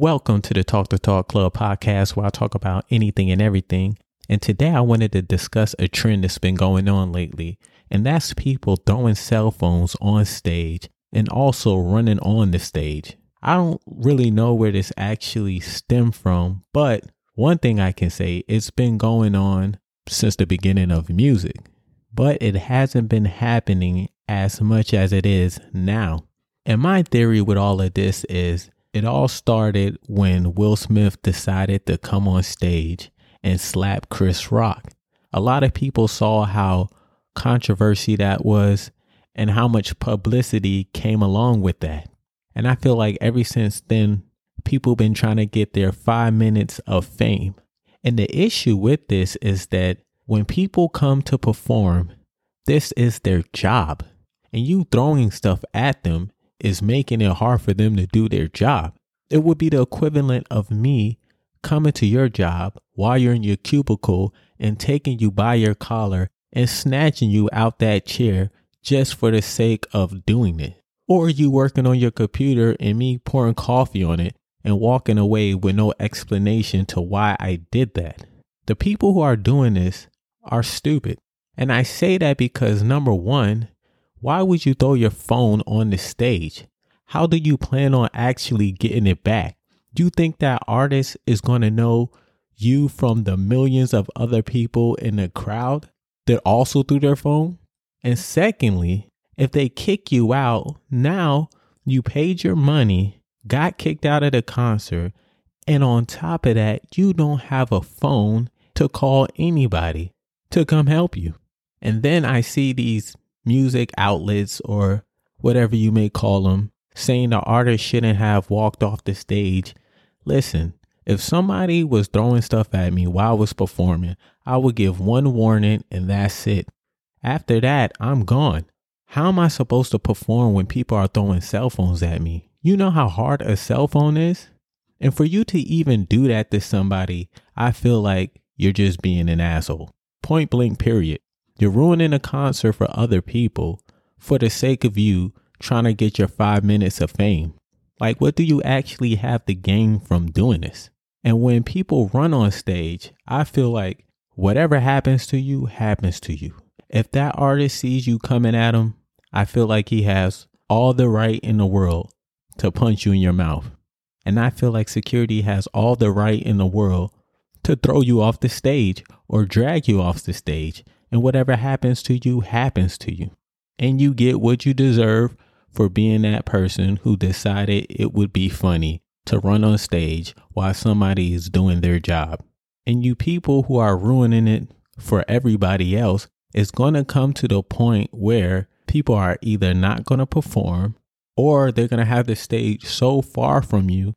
Welcome to the Talk to Talk Club podcast where I talk about anything and everything. And today I wanted to discuss a trend that's been going on lately, and that's people throwing cell phones on stage and also running on the stage. I don't really know where this actually stemmed from, but one thing I can say, it's been going on since the beginning of music, but it hasn't been happening as much as it is now. And my theory with all of this is it all started when Will Smith decided to come on stage and slap Chris Rock. A lot of people saw how controversy that was and how much publicity came along with that. And I feel like ever since then, people been trying to get their five minutes of fame. And the issue with this is that when people come to perform, this is their job. And you throwing stuff at them is making it hard for them to do their job. It would be the equivalent of me coming to your job while you're in your cubicle and taking you by your collar and snatching you out that chair just for the sake of doing it. Or you working on your computer and me pouring coffee on it and walking away with no explanation to why I did that. The people who are doing this are stupid. And I say that because number one, why would you throw your phone on the stage? How do you plan on actually getting it back? Do you think that artist is going to know you from the millions of other people in the crowd that also threw their phone? And secondly, if they kick you out, now you paid your money, got kicked out of the concert, and on top of that, you don't have a phone to call anybody to come help you. And then I see these music outlets or whatever you may call them saying the artist shouldn't have walked off the stage. Listen, if somebody was throwing stuff at me while I was performing, I would give one warning and that's it. After that, I'm gone. How am I supposed to perform when people are throwing cell phones at me? You know how hard a cell phone is? And for you to even do that to somebody, I feel like you're just being an asshole. Point blank, period. You're ruining a concert for other people for the sake of you trying to get your five minutes of fame. Like, what do you actually have to gain from doing this? And when people run on stage, I feel like whatever happens to you happens to you. If that artist sees you coming at him, I feel like he has all the right in the world to punch you in your mouth. And I feel like security has all the right in the world to throw you off the stage or drag you off the stage and whatever happens to you happens to you. And you get what you deserve for being that person who decided it would be funny to run on stage while somebody is doing their job. And you people who are ruining it for everybody else, it's going to come to the point where people are either not going to perform or they're going to have the stage so far from you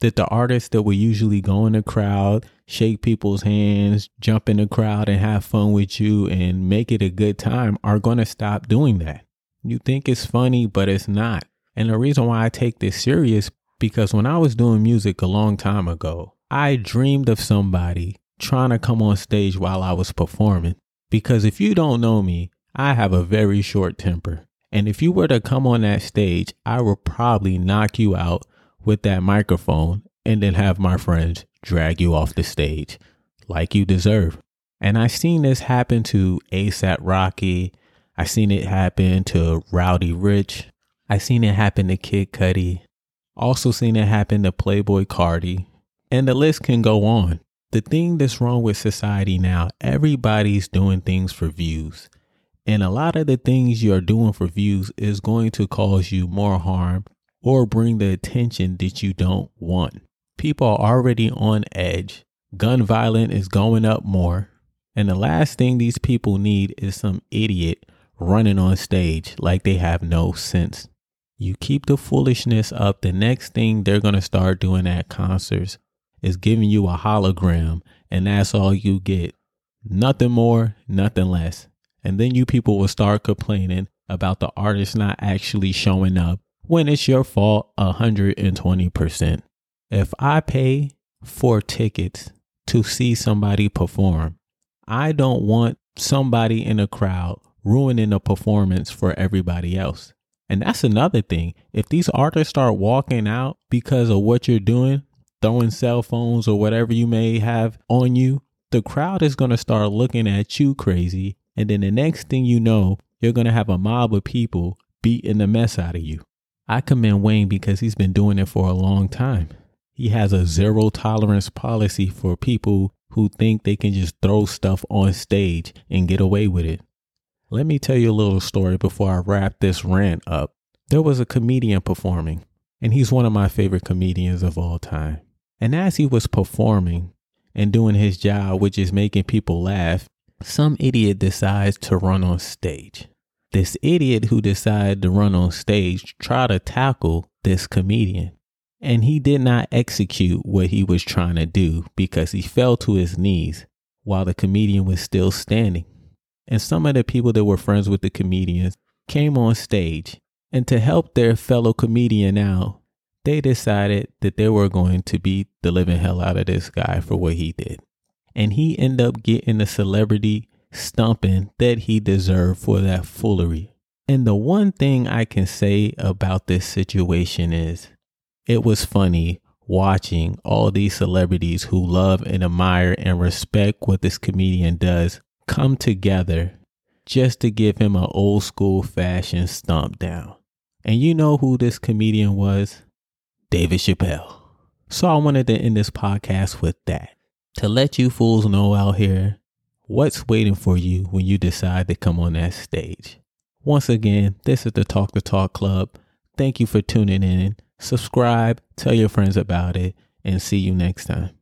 that the artists that would usually go in the crowd, shake people's hands, jump in the crowd and have fun with you and make it a good time are going to stop doing that. You think it's funny, but it's not. And the reason why I take this serious because when I was doing music a long time ago, I dreamed of somebody trying to come on stage while I was performing. Because if you don't know me, I have a very short temper. And if you were to come on that stage, I would probably knock you out with that microphone and then have my friends drag you off the stage like you deserve. And I've seen this happen to ASAP Rocky. I've seen it happen to Roddy Ricch. I've seen it happen to Kid Cudi. Also seen it happen to Playboi Carti. And the list can go on. The thing that's wrong with society now, everybody's doing things for views. And a lot of the things you're doing for views is going to cause you more harm or bring the attention that you don't want. People are already on edge. Gun violence is going up more. And the last thing these people need is some idiot running on stage like they have no sense. You keep the foolishness up, the next thing they're going to start doing at concerts is giving you a hologram, and that's all you get. Nothing more, nothing less. And then you people will start complaining about the artist not actually showing up when it's your fault 120%. If I pay for tickets to see somebody perform, I don't want somebody in a crowd ruining a performance for everybody else. And that's another thing. If these artists start walking out because of what you're doing, throwing cell phones or whatever you may have on you, the crowd is going to start looking at you crazy. And then the next thing you know, you're going to have a mob of people beating the mess out of you. I commend Wayne because he's been doing it for a long time. He has a zero tolerance policy for people who think they can just throw stuff on stage and get away with it. Let me tell you a little story before I wrap this rant up. There was a comedian performing, and he's one of my favorite comedians of all time. And as he was performing and doing his job, which is making people laugh, some idiot decides to run on stage. This idiot who decided to run on stage tried to tackle this comedian. And he did not execute what he was trying to do because he fell to his knees while the comedian was still standing. And some of the people that were friends with the comedians came on stage. And to help their fellow comedian out, they decided that they were going to beat the living hell out of this guy for what he did. And he ended up getting the celebrity stumping that he deserved for that foolery. And the one thing I can say about this situation is it was funny watching all these celebrities who love and admire and respect what this comedian does come together just to give him an old school fashion stomp down. And you know who this comedian was? David Chappelle. So I wanted to end this podcast with that to let you fools know out here what's waiting for you when you decide to come on that stage. Once again, this is the Talk to Talk Club. Thank you for tuning in. Subscribe, tell your friends about it, and see you next time.